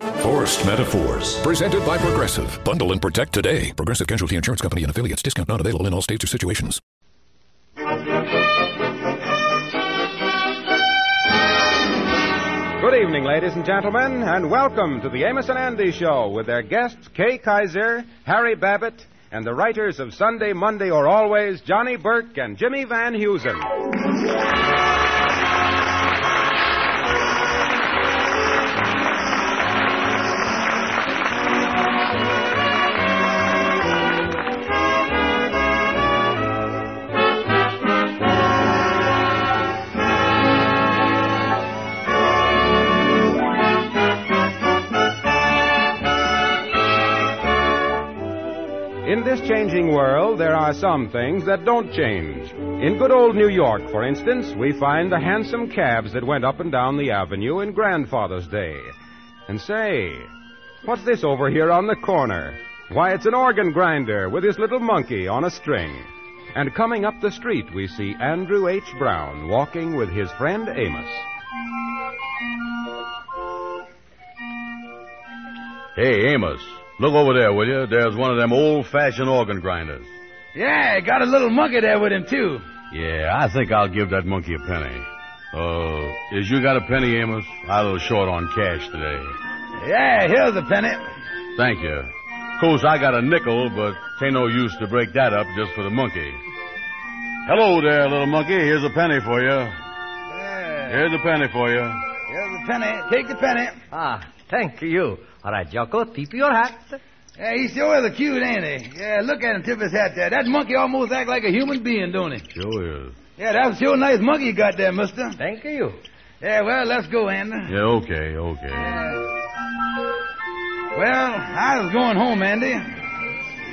Forced Metaphors. Presented by Progressive. Bundle and protect today. Progressive Casualty Insurance Company and affiliates. Discount not available in all states or situations. Good evening, ladies and gentlemen, and welcome to the Amos and Andy Show with their guests Kay Kyser, Harry Babbitt, and the writers of Sunday, Monday, or Always, Johnny Burke and Jimmy Van Heusen. There are some things that don't change. In good old New York, for instance, we find the hansom cabs that went up and down the avenue in Grandfather's Day. And say, what's this over here on the corner? Why, it's an organ grinder with his little monkey on a string. And coming up the street, we see Andrew H. Brown walking with his friend Amos. Hey, Amos, look over there, will you? There's one of them old-fashioned organ grinders. Yeah, got a little monkey there with him, too. Yeah, I think I'll give that monkey a penny. Uh, is you got a penny, Amos? I'm a little short on cash today. Yeah, here's a penny. Thank you. Of course, I got a nickel, but ain't no use to break that up just for the monkey. Hello there, little monkey. Here's a penny for you. Yeah, Here's a penny for you. here's a penny. Take the penny. Ah, thank you. All right, Jocko, keep your hat. Yeah, he sure is a cute, ain't he? Yeah, look at him tip his hat there. That monkey almost act like a human being, don't he? Sure is. Yeah, that's sure nice monkey you got there, mister. Thank you. Yeah, well, let's go, Andy. Yeah, okay, okay. Uh, well, I was going home, Andy.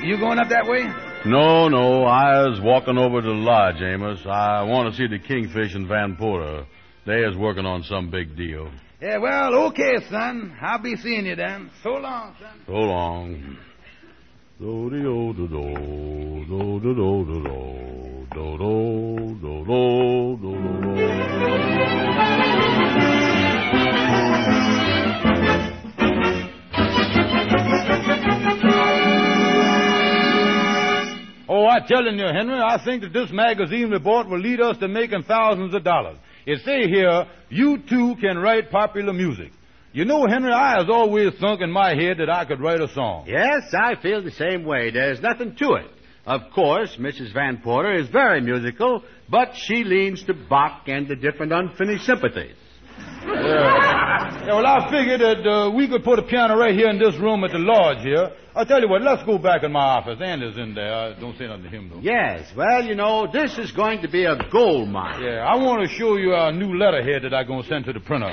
You going up that way? No, no, I was walking over to the lodge, Amos. I want to see the Kingfish and Van Porter. They is working on some big deal. Yeah, well, okay, son. I'll be seeing you then. So long, son. So long. Do do do do do do do do do do do do do do do do. Oh, I'm telling you, Henry, I think that this magazine report will lead us to making thousands of dollars. It say here, you too can write popular music. You know, Henry, I has always thunk in my head that I could write a song. Yes, I feel the same way. There's nothing to it. Of course, Mrs. Van Porter is very musical, but she leans to Bach and the different unfinished sympathies. Yeah, well, I figured that uh, we could put a piano right here in this room at the lodge here. I'll tell you what, let's go back in my office. Andy's in there. I don't say nothing to him, though. Yes, well, you know, this is going to be a gold mine. Yeah, I want to show you our new letterhead that I'm going to send to the printer.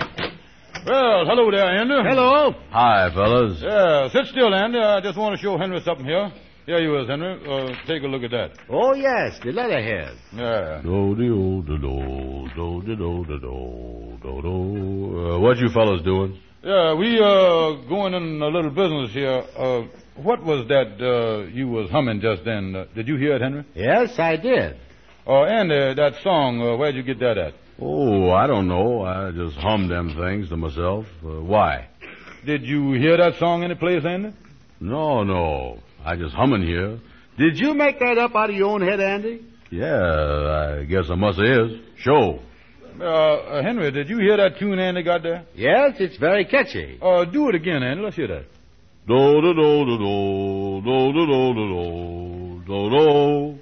Well, hello there, Andy. Hello. Hi, fellas. Yeah, sit still, Andy. I just want to show Henry something here. Here you is, Henry. Uh, take a look at that. Oh, yes, the letterhead. Yeah. Do do do do do do do do do do do. Uh, what you fellas doing? Yeah, we uh going in a little business here. Uh, what was that uh, you was humming just then? Uh, did you hear it, Henry? Yes, I did. Oh, and uh, that song. Uh, where'd you get that at? Oh, I don't know. I just hum them things to myself. Uh, why? Did you hear that song any place, Andy? No, no. I just humming here. Did you make that up out of your own head, Andy? Yeah, I guess I must is. Show. Uh, uh, Henry, did you hear that tune Andy got there? Yes, it's very catchy. Uh, do it again, Andy. Let's hear that. Do do do do do do do do do do do do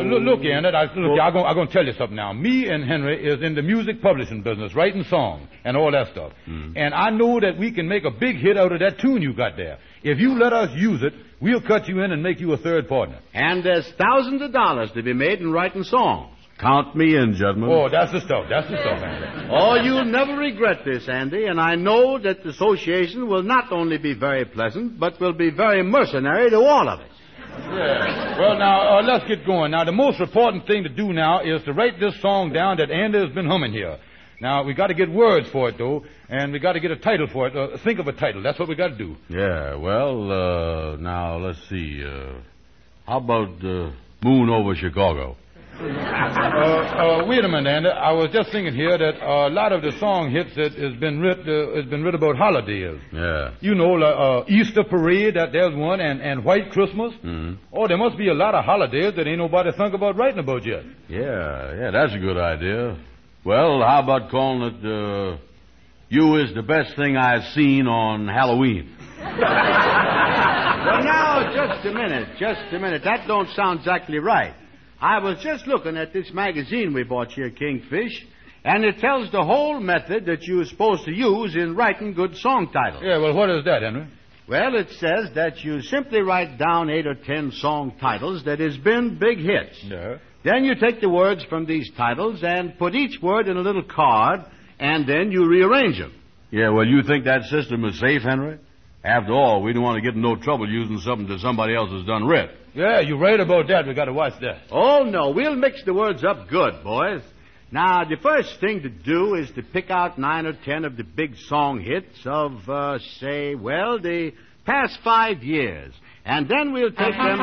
Uh, look, look, Andy. I, look, I'm going I'm to tell you something now. Me and Henry is in the music publishing business, writing songs and all that stuff. And I know that we can make a big hit out of that tune you got there. If you let us use it, we'll cut you in and make you a third partner. And there's thousands of dollars to be made in writing songs. Count me in, gentlemen. Oh, that's the stuff. That's the stuff, Andy. Oh, you'll never regret this, Andy, and I know that the association will not only be very pleasant, but will be very mercenary to all of us. Yeah. Well, now, uh, let's get going. Now, the most important thing to do now is to write this song down that Andy has been humming here. Now, we got to get words for it, though, and we got to get a title for it. Uh, think of a title. That's what we got to do. Yeah, well, uh, now, let's see. Uh, how about uh, Moon Over Chicago? Uh, uh, wait a minute, Andy. I was just thinking here that a lot of the song hits that has been writ uh, has been writ about holidays. Yeah. You know, like uh, Easter parade, that there's one, and, and White Christmas. Mhm. Oh, there must be a lot of holidays that ain't nobody think about writing about yet. Yeah, yeah, that's a good idea. Well, how about calling it, uh, You is the best thing I've seen on Halloween? Well, now, just a minute, just a minute. That don't sound exactly right. I was just looking at this magazine we bought here, Kingfish, and it tells the whole method that you're supposed to use in writing good song titles. Yeah, well, what is that, Henry? Well, it says that you simply write down eight or ten song titles that has been big hits. Yeah. Then you take the words from these titles and put each word in a little card, and then you rearrange them. Yeah, well, you think that system is safe, Henry? After all, we don't want to get in no trouble using something that somebody else has done writ. Yeah, you're right about that. We got to watch that. Oh, no, we'll mix the words up good, boys. Now, the first thing to do is to pick out nine or ten of the big song hits of, uh, say, well, the past five years. And then we'll take them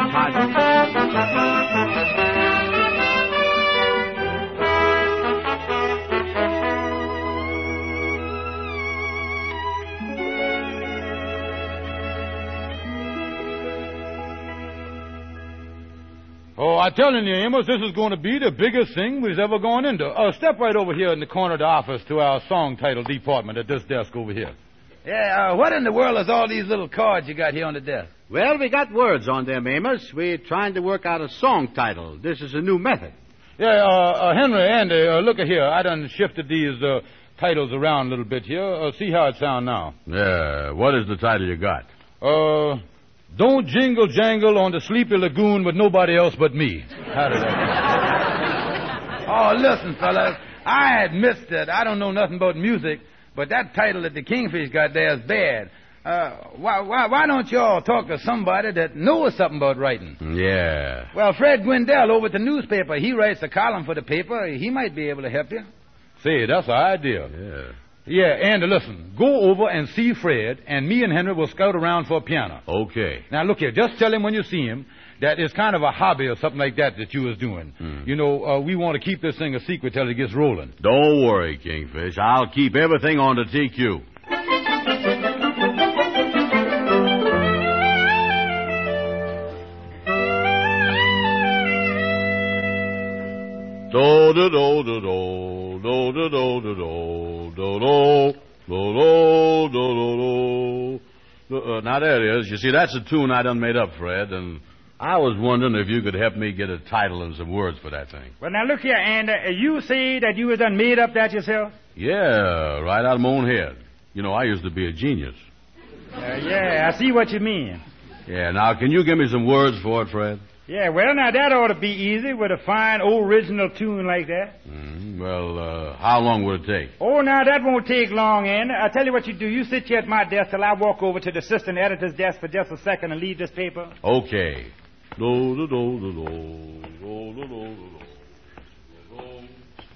I'm telling you, Amos, this is going to be the biggest thing we've ever gone into. Uh, step right over here in the corner of the office to our song title department at this desk over here. Yeah, uh, what in the world is all these little cards you got here on the desk? Well, we got words on them, Amos. We're trying to work out a song title. This is a new method. Yeah, uh, uh, Henry, Andy, uh, look at here. I done shifted these uh, titles around a little bit here. Uh, see how it sound now. Yeah, what is the title you got? Uh, don't jingle jangle on the sleepy lagoon with nobody else but me. How did that? Oh, listen, fellas. I admit that I don't know nothing about music, but that title that the Kingfish got there is bad. Uh, why, why, why don't y'all talk to somebody that knows something about writing? Yeah. Well, Fred Gwendell over at the newspaper, he writes a column for the paper. He might be able to help you. Say, that's an idea. Yeah. Yeah, Andy, listen. Go over and see Fred, and me and Henry will scout around for a piano. Okay. Now, look here. Just tell him when you see him that it's kind of a hobby or something like that that you was doing. You know, uh, we want to keep this thing a secret till it gets rolling. Don't worry, Kingfish. I'll keep everything on the TQ. Do do do do do do do do do do do do do do do do. Uh, Now there it is. You see, that's a tune I done made up, Fred, and I was wondering if you could help me get a title and some words for that thing. Well, now look here, Andy. Uh, You say that you was done made up that yourself? Yeah, right out of my own head. You know, I used to be a genius. Uh, yeah, I see what you mean. Yeah, now can you give me some words for it, Fred? Yeah, well, now that ought to be easy with a fine original tune like that. Mm, well, uh, how long would it take? Oh, now that won't take long, Andy. I'll tell you what you do. You sit here at my desk till I walk over to the assistant editor's desk for just a second and leave this paper. Okay. Do do do do do do do do do.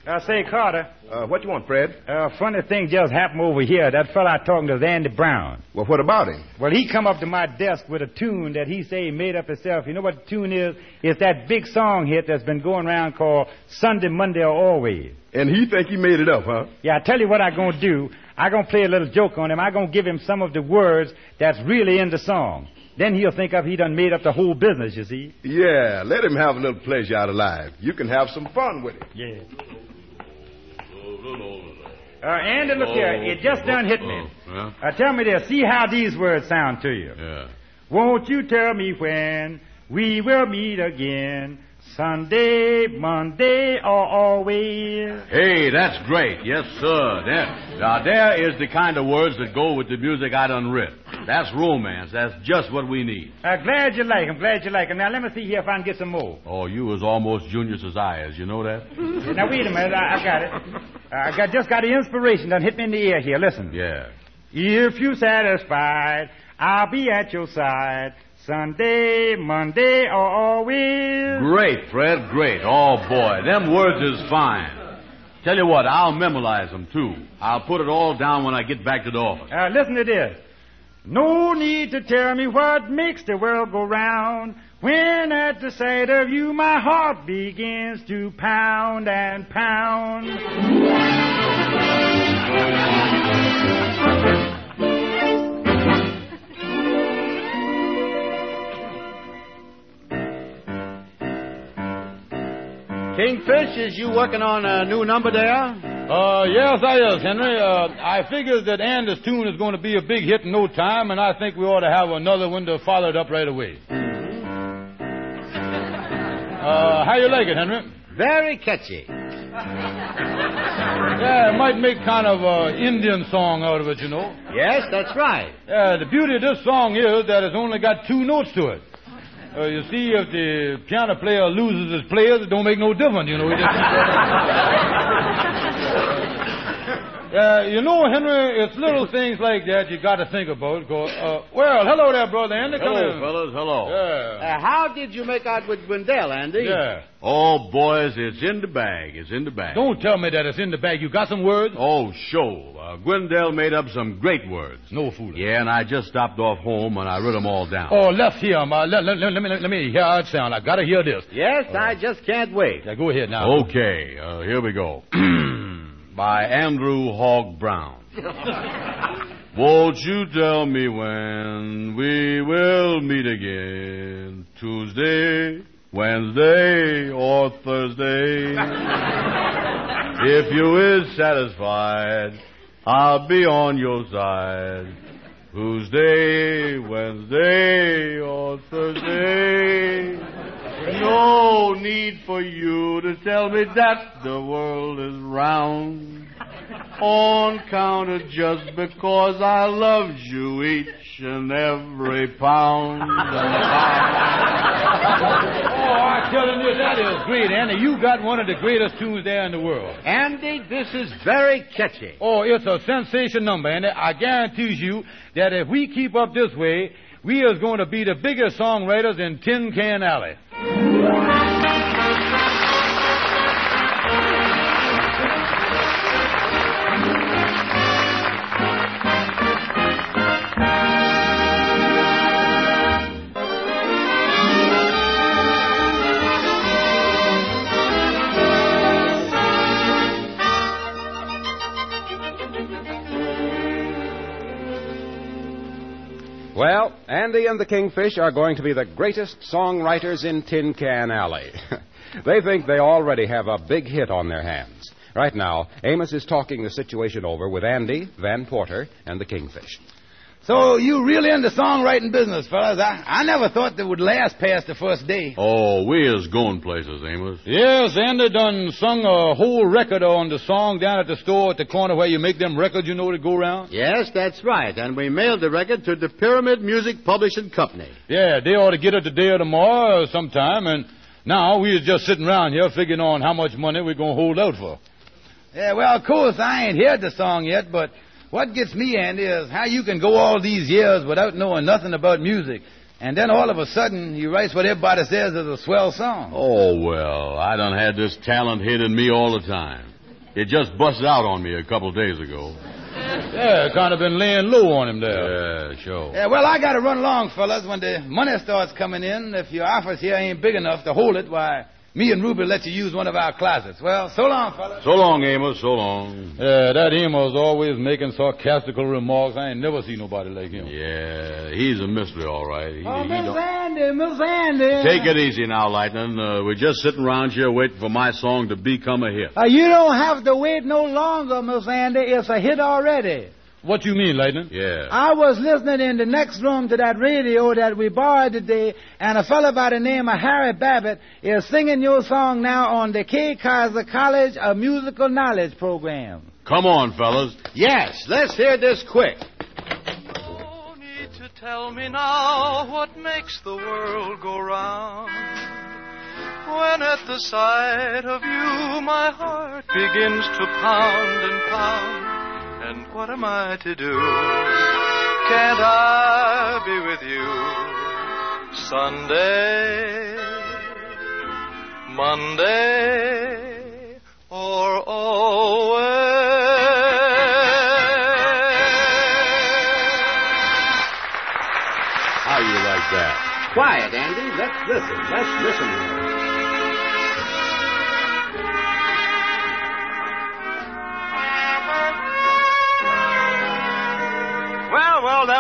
Uh, say, Carter, Uh, what you want, Fred? uh, funny thing just happened over here. That fella I talking to is Andy Brown. Well, what about him? Well, he come up to my desk with a tune that he say he made up himself. You know what the tune is? It's that big song hit that's been going around called Sunday, Monday, or Always. And he think he made it up, huh? Yeah, I tell you what I gonna do. I gonna play a little joke on him. I gonna give him some of the words that's really in the song. Then he'll think of he done made up the whole business. You see? Yeah, let him have a little pleasure out of life. You can have some fun with it. Yeah. Uh, Andy, look here. It just done hit me. Yeah? Uh, tell me this. See how these words sound to you. Yeah. Won't you tell me when we will meet again? Sunday, Monday, or always? Hey, that's great. Yes, sir. There. Now, there is the kind of words that go with the music I done writ. That's romance. That's just what we need. Uh, glad you like 'em. Glad you like 'em. Now, let me see here if I can get some more. Oh, you was almost Junior Cesareas. You know that? now, wait a minute. I, I got it. I got, just got the inspiration done hit me in the ear here. Listen. Yeah. If you satisfied, I'll be at your side. Sunday, Monday, or always. Great, Fred, great. Oh, boy, them words is fine. Tell you what, I'll memorize them, too. I'll put it all down when I get back to the office. Uh, listen to this. No need to tell me what makes the world go round. When at the sight of you my heart begins to pound and pound. Kingfish, is you working on a new number there? Uh, yes, I is, Henry. Uh, I figure that Anders' tune is going to be a big hit in no time, and I think we ought to have another one to follow it up right away. Uh, how you like it, Henry? Very catchy. Yeah, it might make kind of a Indian song out of it, you know. Yes, that's right. Yeah, the beauty of this song is that it's only got two notes to it. Uh, you see, if the piano player loses his players, it don't make no difference, you know. He just... uh, you know, Henry, it's little things like that you got to think about. Go, uh, well, hello there, brother Andy. Come Hello, in. fellas, hello. Yeah. Uh, how did you make out with Wendell, Andy? Yeah. Oh, boys, it's in the bag. It's in the bag. Don't tell me that it's in the bag. You got some words? Oh, sure. Uh, Gwendell made up some great words. No fooling. Yeah, and I just stopped off home and I wrote them all down. Oh, let's hear 'em. Uh, let, let, let, me, let me hear how it sound. I got to hear this. Yes, I just can't wait. Yeah, go ahead now. Okay, uh, here we go. By Andrew Hogg Brown. Won't you tell me when we will meet again? Tuesday, Wednesday, or Thursday? if you is satisfied, I'll be on your side. Tuesday, Wednesday, or Thursday. No need for you to tell me that the world is round. On count of just because I loved you each and every pound. Oh, I'm telling you, that is great, Andy. You got one of the greatest tunes there in the world. Andy, this is very catchy. Oh, it's a sensation number, and I guarantee you that if we keep up this way, we is going to be the biggest songwriters in Tin Can Alley. Andy and the Kingfish are going to be the greatest songwriters in Tin Can Alley. they think they already have a big hit on their hands. Right now, Amos is talking the situation over with Andy, Van Porter, and the Kingfish. So you really in the songwriting business, fellas? I, I never thought they would last past the first day. Oh, we is going places, Amos. Yes, Andy done sung a whole record on the song down at the store at the corner where you make them records, you know, to go around. Yes, that's right. And we mailed the record to the Pyramid Music Publishing Company. Yeah, they ought to get it today or tomorrow or sometime, and now we is just sitting around here figuring on how much money we're going to hold out for. Yeah, well, of course, I ain't heard the song yet, but what gets me, Andy, is how you can go all these years without knowing nothing about music. And then all of a sudden, you write what everybody says is a swell song. Oh, well, I done had this talent hidden me all the time. It just busted out on me a couple days ago. Yeah, kind of been laying low on him there. Yeah, sure. Yeah, well, I got to run along, fellas. When the money starts coming in, if your office here ain't big enough to hold it, why, me and Ruby let you use one of our closets. Well, so long, fellas. So long, Amos, so long. Yeah, that Amos always making sarcastical remarks. I ain't never seen nobody like him. Yeah, he's a mystery, all right. He, Oh, he Miss don't- Andy, Miss Andy. Take it easy now, Lightning. Uh, we're just sitting around here waiting for my song to become a hit. Uh, you don't have to wait no longer, Miss Andy. It's a hit already. What do you mean, Lightning? Yeah. I was listening in the next room to that radio that we borrowed today, and a fellow by the name of Harry Babbitt is singing your song now on the K. Kyser College of Musical Knowledge program. Come on, fellas. Yes, let's hear this quick. No need to tell me now what makes the world go round. When at the sight of you my heart begins to pound and pound. And what am I to do? Can't I be with you? Sunday, Monday, or always. How you like that? Quiet, Andy. Let's listen. Let's listen.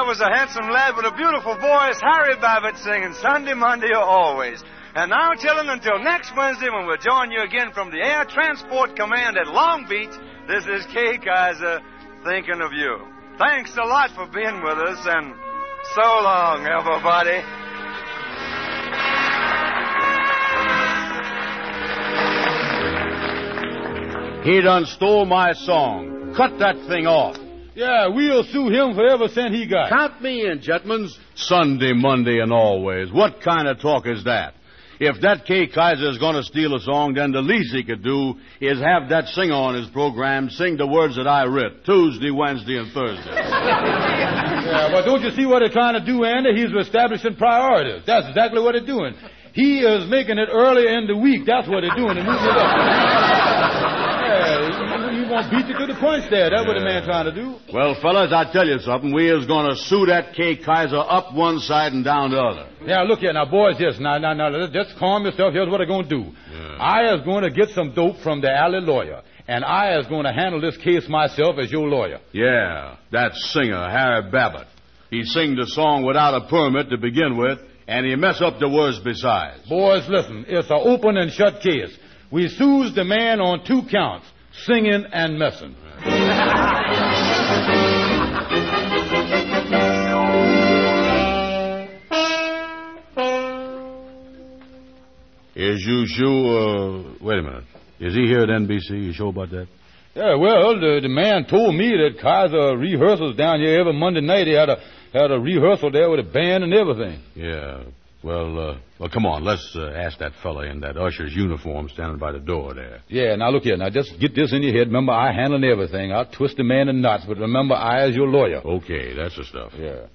Was a handsome lad with a beautiful voice, Harry Babbitt, singing Sunday, Monday, or always. And now, children, until next Wednesday when we'll join you again from the Air Transport Command at Long Beach, this is Kay Kyser thinking of you. Thanks a lot for being with us, and so long, everybody. He done stole my song. Cut that thing off. Yeah, we'll sue him for every cent he got. Count me in, gentlemen. Sunday, Monday, and always. What kind of talk is that? If that K. Kyser is going to steal a song, then the least he could do is have that singer on his program sing the words that I writ Tuesday, Wednesday, and Thursday. Yeah, but don't you see what they're trying to do, Andy? He's establishing priorities. That's exactly what they're doing. He is making it early in the week. That's what they're doing. They're moving it up. Yeah, he won't beat you to the punch there. That's what the man trying to do. well, fellas, I tell you something. We is going to sue that K. Kyser up one side and down the other. Now, look here. Now, boys, yes. Now, now, now, just calm yourself. Here's what I'm going to do. I is going to get some dope from the alley lawyer, and I is going to handle this case myself as your lawyer. Yeah, that singer, Harry Babbitt. He sing the song without a permit to begin with, and he mess up the words besides. Boys, listen. It's an open and shut case. We sues the man on two counts, singing and messing. Is you sure, uh, wait a minute. Is he here at NBC? You sure about that? Yeah, well, the, the man told me that Kyser rehearsals down here every Monday night. He had a had a rehearsal there with a band and everything. Yeah. Well, uh, well, come on. Let's uh, ask that fella in that usher's uniform standing by the door there. Yeah, now look here. Now just get this in your head. Remember, I handling everything. I'll twist the man in knots, but remember, I is your lawyer. Okay, that's the stuff. Yeah.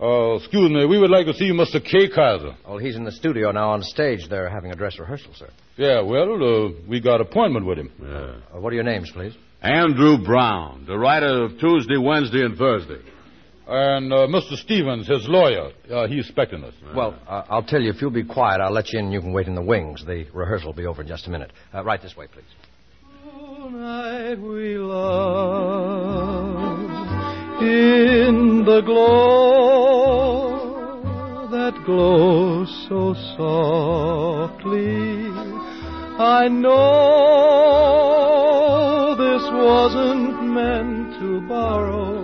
Uh, excuse me. We would like to see Mr. K. Kyser. Well, he's in the studio now on stage. They're having a dress rehearsal, sir. Yeah, well, uh, we got appointment with him. Yeah. Uh, what are your names, please? Andrew Brown, the writer of Tuesday, Wednesday, and Thursday. And uh, Mr. Stevens, his lawyer, uh, he's expecting us. Well, uh, I'll tell you, if you'll be quiet, I'll let you in. and You can wait in the wings. The rehearsal will be over in just a minute. Uh, right this way, please. Tonight we love in the glow that glows so softly. I know this wasn't meant to borrow,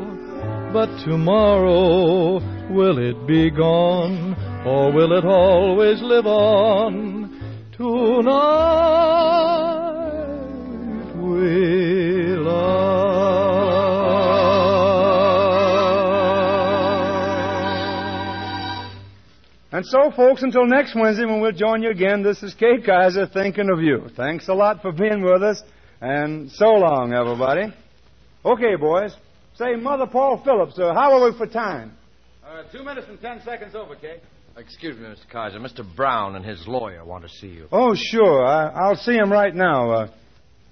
but tomorrow will it be gone or will it always live on? Tonight we love. And so, folks, until next Wednesday when we'll join you again, this is Kay Kyser thinking of you. Thanks a lot for being with us, and so long, everybody. Okay, boys. Say, Mother Paul Phillips, uh, how are we for time? Uh, two minutes and ten seconds over, Kay. Excuse me, Mr. Kyser. Mr. Brown and his lawyer want to see you. Oh, sure. I, I'll see him right now. Uh,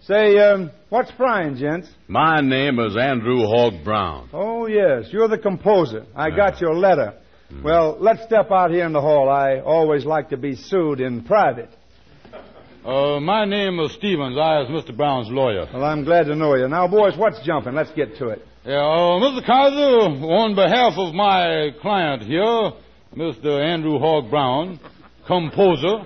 say, um, what's frying, gents? My name is Andrew Hogg Brown. Oh, yes. You're the composer. I got your letter. Well, let's step out here in the hall. I always like to be sued in private. Uh, my name is Stevens. I is Mr. Brown's lawyer. Well, I'm glad to know you. Now, boys, what's jumping? Let's get to it. Yeah, uh, Mr. Kyser, on behalf of my client here, Mr. Andrew Hogg Brown, composer,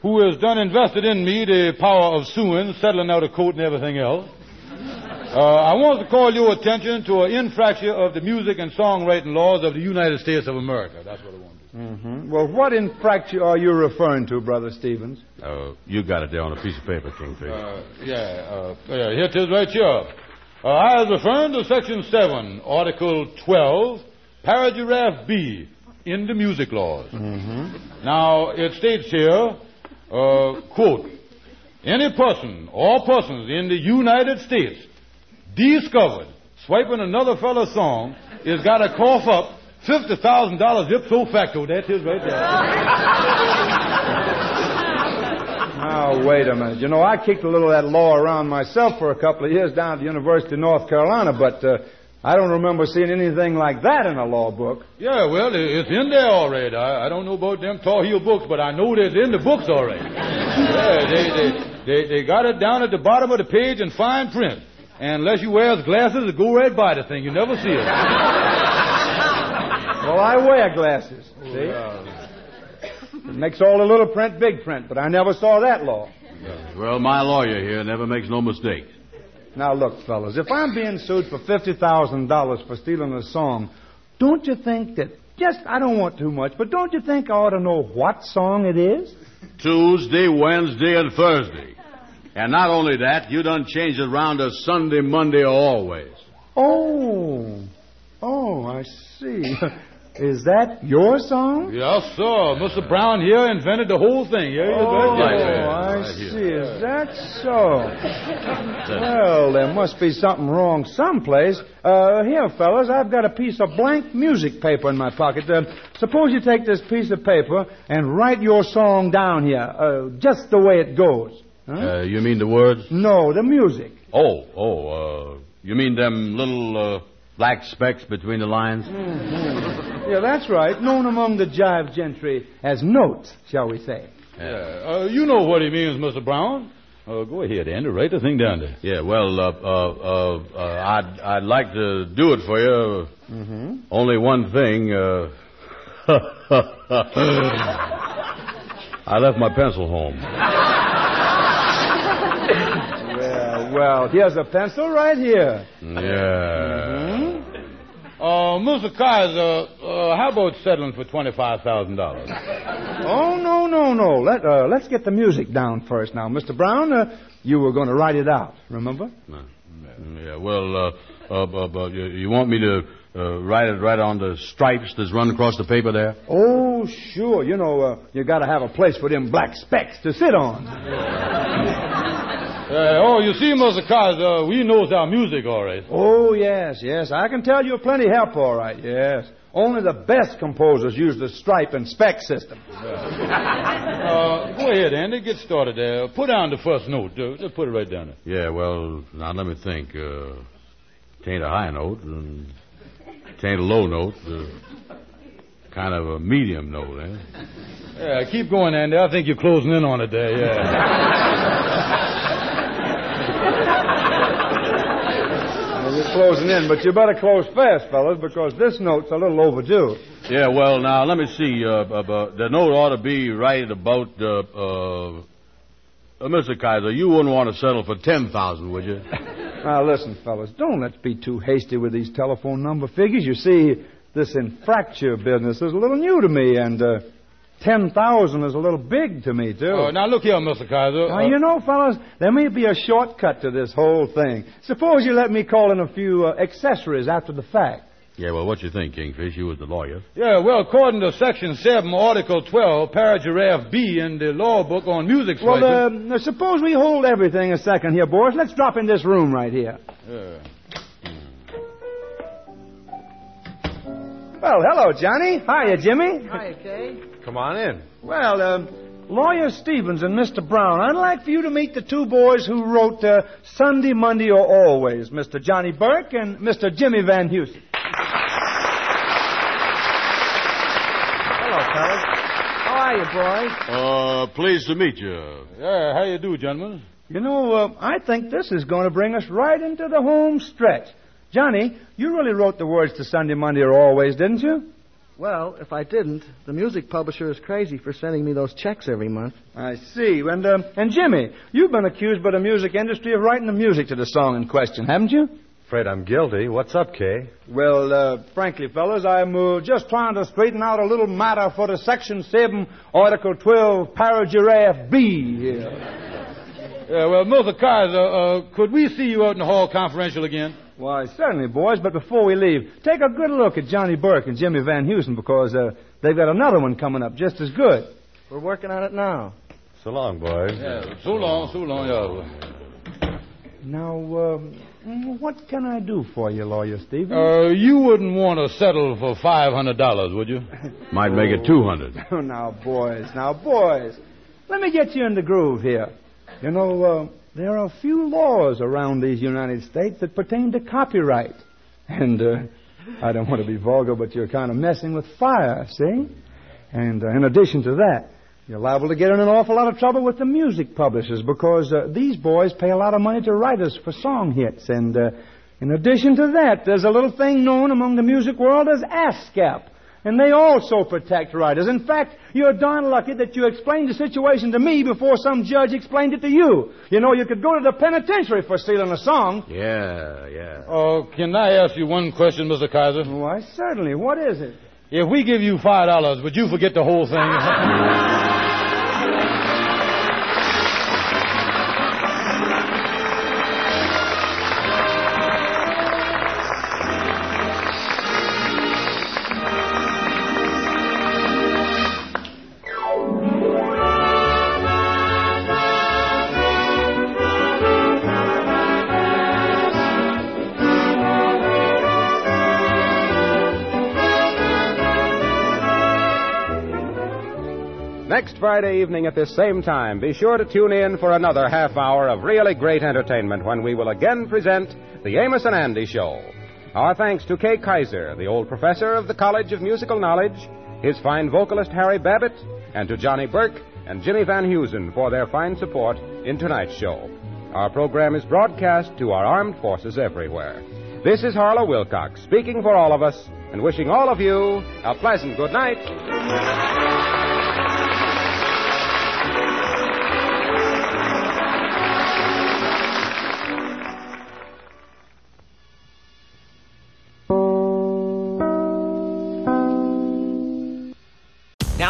who has done invested in me the power of suing, settling out a court and everything else. Uh, I want to call your attention to an infraction of the music and songwriting laws of the United States of America. That's what I want to Mm-hmm. Well, what infraction are you referring to, Brother Stevens? Uh, you got it there on a piece of paper, Kingfish. Uh, yeah, uh, yeah, here it is right here. Uh, I was referring to Section 7, Article 12, Paragraph B, in the music laws. Mm-hmm. Now, it states here, uh, quote, any person or persons in the United States discovered swiping another fellow's song is got to cough up Fifty thousand dollars ipso facto. That is right there. Now, wait a minute. You know, I kicked a little of that law around myself for a couple of years down at the University of North Carolina, but uh, I don't remember seeing anything like that in a law book. Yeah, well, it's in there already. I, I don't know about them tall heel books, but I know it's in the books already. Yeah, they, they, they, they got it down at the bottom of the page in fine print. And unless you wears glasses, it go right by the thing. You never see it. Well, I wear glasses. See? It makes all the little print big print, but I never saw that law. Well, my lawyer here never makes no mistake. Now, look, fellas, if I'm being sued for $50,000 for stealing a song, don't you think that, just, I don't want too much, but don't you think I ought to know what song it is? Tuesday, Wednesday, and Thursday. And not only that, you done changed it around to Sunday, Monday, or always. Oh. Oh, I see. Is that your song? Yes, sir. Mr. Brown here invented the whole thing. Yeah, Oh, right there. I see. Is that so? Well, there must be something wrong someplace. Uh, here, fellas, I've got a piece of blank music paper in my pocket. Uh, suppose you take this piece of paper and write your song down here, uh, just the way it goes. Uh, you mean the words? No, the music. Oh, oh, uh, you mean them little uh, black specks between the lines? Yeah, that's right. Known among the jive gentry as notes, shall we say. Yeah. Uh, you know what he means, Mr. Brown. Uh, go ahead, Andy. Write the thing down there. Yeah, well, uh, uh, uh, uh, I'd, I'd like to do it for you. Mm-hmm. Only one thing. Uh, I left my pencil home. Well, well, here's a pencil right here. Yeah. Uh, Mr. Kyser, uh, how about settling for $25,000? Oh, no, no, no. Let, uh, let's get the music down first now. Mr. Brown, uh, you were going to write it out, remember? Yeah, well, uh, uh, uh, uh, you, you want me to uh, write it right on the stripes that's run across the paper there? Oh, sure. You know, uh, you got to have a place for them black specks to sit on. Uh, oh, you see, Mr. Kyser, we knows our music all right. Oh, yes, yes. I can tell you plenty help, all right, yes. Only the best composers use the stripe and speck system. Uh, go ahead, Andy. Get started there. Put down the first note. Uh, just put it right down there. Yeah, well, now let me think. Uh, it ain't a high note, and it ain't a low note. Uh, kind of a medium note, eh? Yeah, keep going, Andy. I think you're closing in on it there, yeah. you're closing in, but you better close fast, fellas, because this note's a little overdue. Yeah, well, now let me see. Uh, uh, uh, the note ought to be right about. Uh, uh, uh, Mr. Kyser, you wouldn't want to settle for ten thousand, would you? Now, listen, fellas, don't let's be too hasty with these telephone number figures. You see, this infracture business is a little new to me, and uh, 10,000 is a little big to me, too. Uh, now, look here, Mr. Kyser. Now, Uh, you know, fellas, there may be a shortcut to this whole thing. Suppose you let me call in a few uh, accessories after the fact. Yeah, well, what you think, Kingfish? You was the lawyer. Yeah, well, according to Section 7, Article 12, Paragraph B in the law book on music Well, uh, suppose we hold everything a second here, boys. Let's drop in this room right here. Yeah. Well, hello, Johnny. Hiya, Jimmy. Hi, Kay. Come on in. Well, uh, Lawyer Stevens and Mr. Brown, I'd like for you to meet the two boys who wrote uh, Sunday, Monday, or Always, Mr. Johnny Burke and Mr. Jimmy Van Heusen. Hello, fellas. How are you, boys? Uh, pleased to meet you. Yeah, how you do, gentlemen? You know, uh, I think this is going to bring us right into the home stretch. Johnny, you really wrote the words to Sunday, Monday, or Always, didn't you? Well, if I didn't, the music publisher is crazy for sending me those checks every month. I see. And uh, and Jimmy, you've been accused by the music industry of writing the music to the song in question, haven't you? Afraid I'm guilty. What's up, Kay? Well, uh, frankly, fellas, I'm uh, just trying to straighten out a little matter for the Section 7, Article 12, Paragraph B here. Yeah, well, Mr. Kyser, uh, could we see you out in the hall conferential again? Why, certainly, boys, but before we leave, take a good look at Johnny Burke and Jimmy Van Heusen because uh, they've got another one coming up just as good. We're working on it now. So long, boys. Yeah, so long, so long, yeah. Now, um, what can I do for you, Lawyer Stevens? Uh, you wouldn't want to settle for $500, would you? Might make it 200. Oh, now, boys, now, boys. Let me get you in the groove here. You know, uh, there are a few laws around these United States that pertain to copyright. And uh, I don't want to be vulgar, but you're kind of messing with fire, see? And uh, in addition to that, you're liable to get in an awful lot of trouble with the music publishers because uh, these boys pay a lot of money to writers for song hits. And uh, in addition to that, there's a little thing known among the music world as ASCAP. And they also protect writers. In fact, you're darn lucky that you explained the situation to me before some judge explained it to you. You know, you could go to the penitentiary for stealing a song. Yeah, yeah. Oh, can I ask you one question, Mr. Kyser? Why, certainly. What is it? If we give you $5, would you forget the whole thing? Next Friday evening at this same time, be sure to tune in for another half hour of really great entertainment when we will again present The Amos and Andy Show. Our thanks to Kay Kyser, the old professor of the College of Musical Knowledge, his fine vocalist Harry Babbitt, and to Johnny Burke and Jimmy Van Heusen for their fine support in tonight's show. Our program is broadcast to our armed forces everywhere. This is Harlow Wilcox speaking for all of us and wishing all of you a pleasant good night.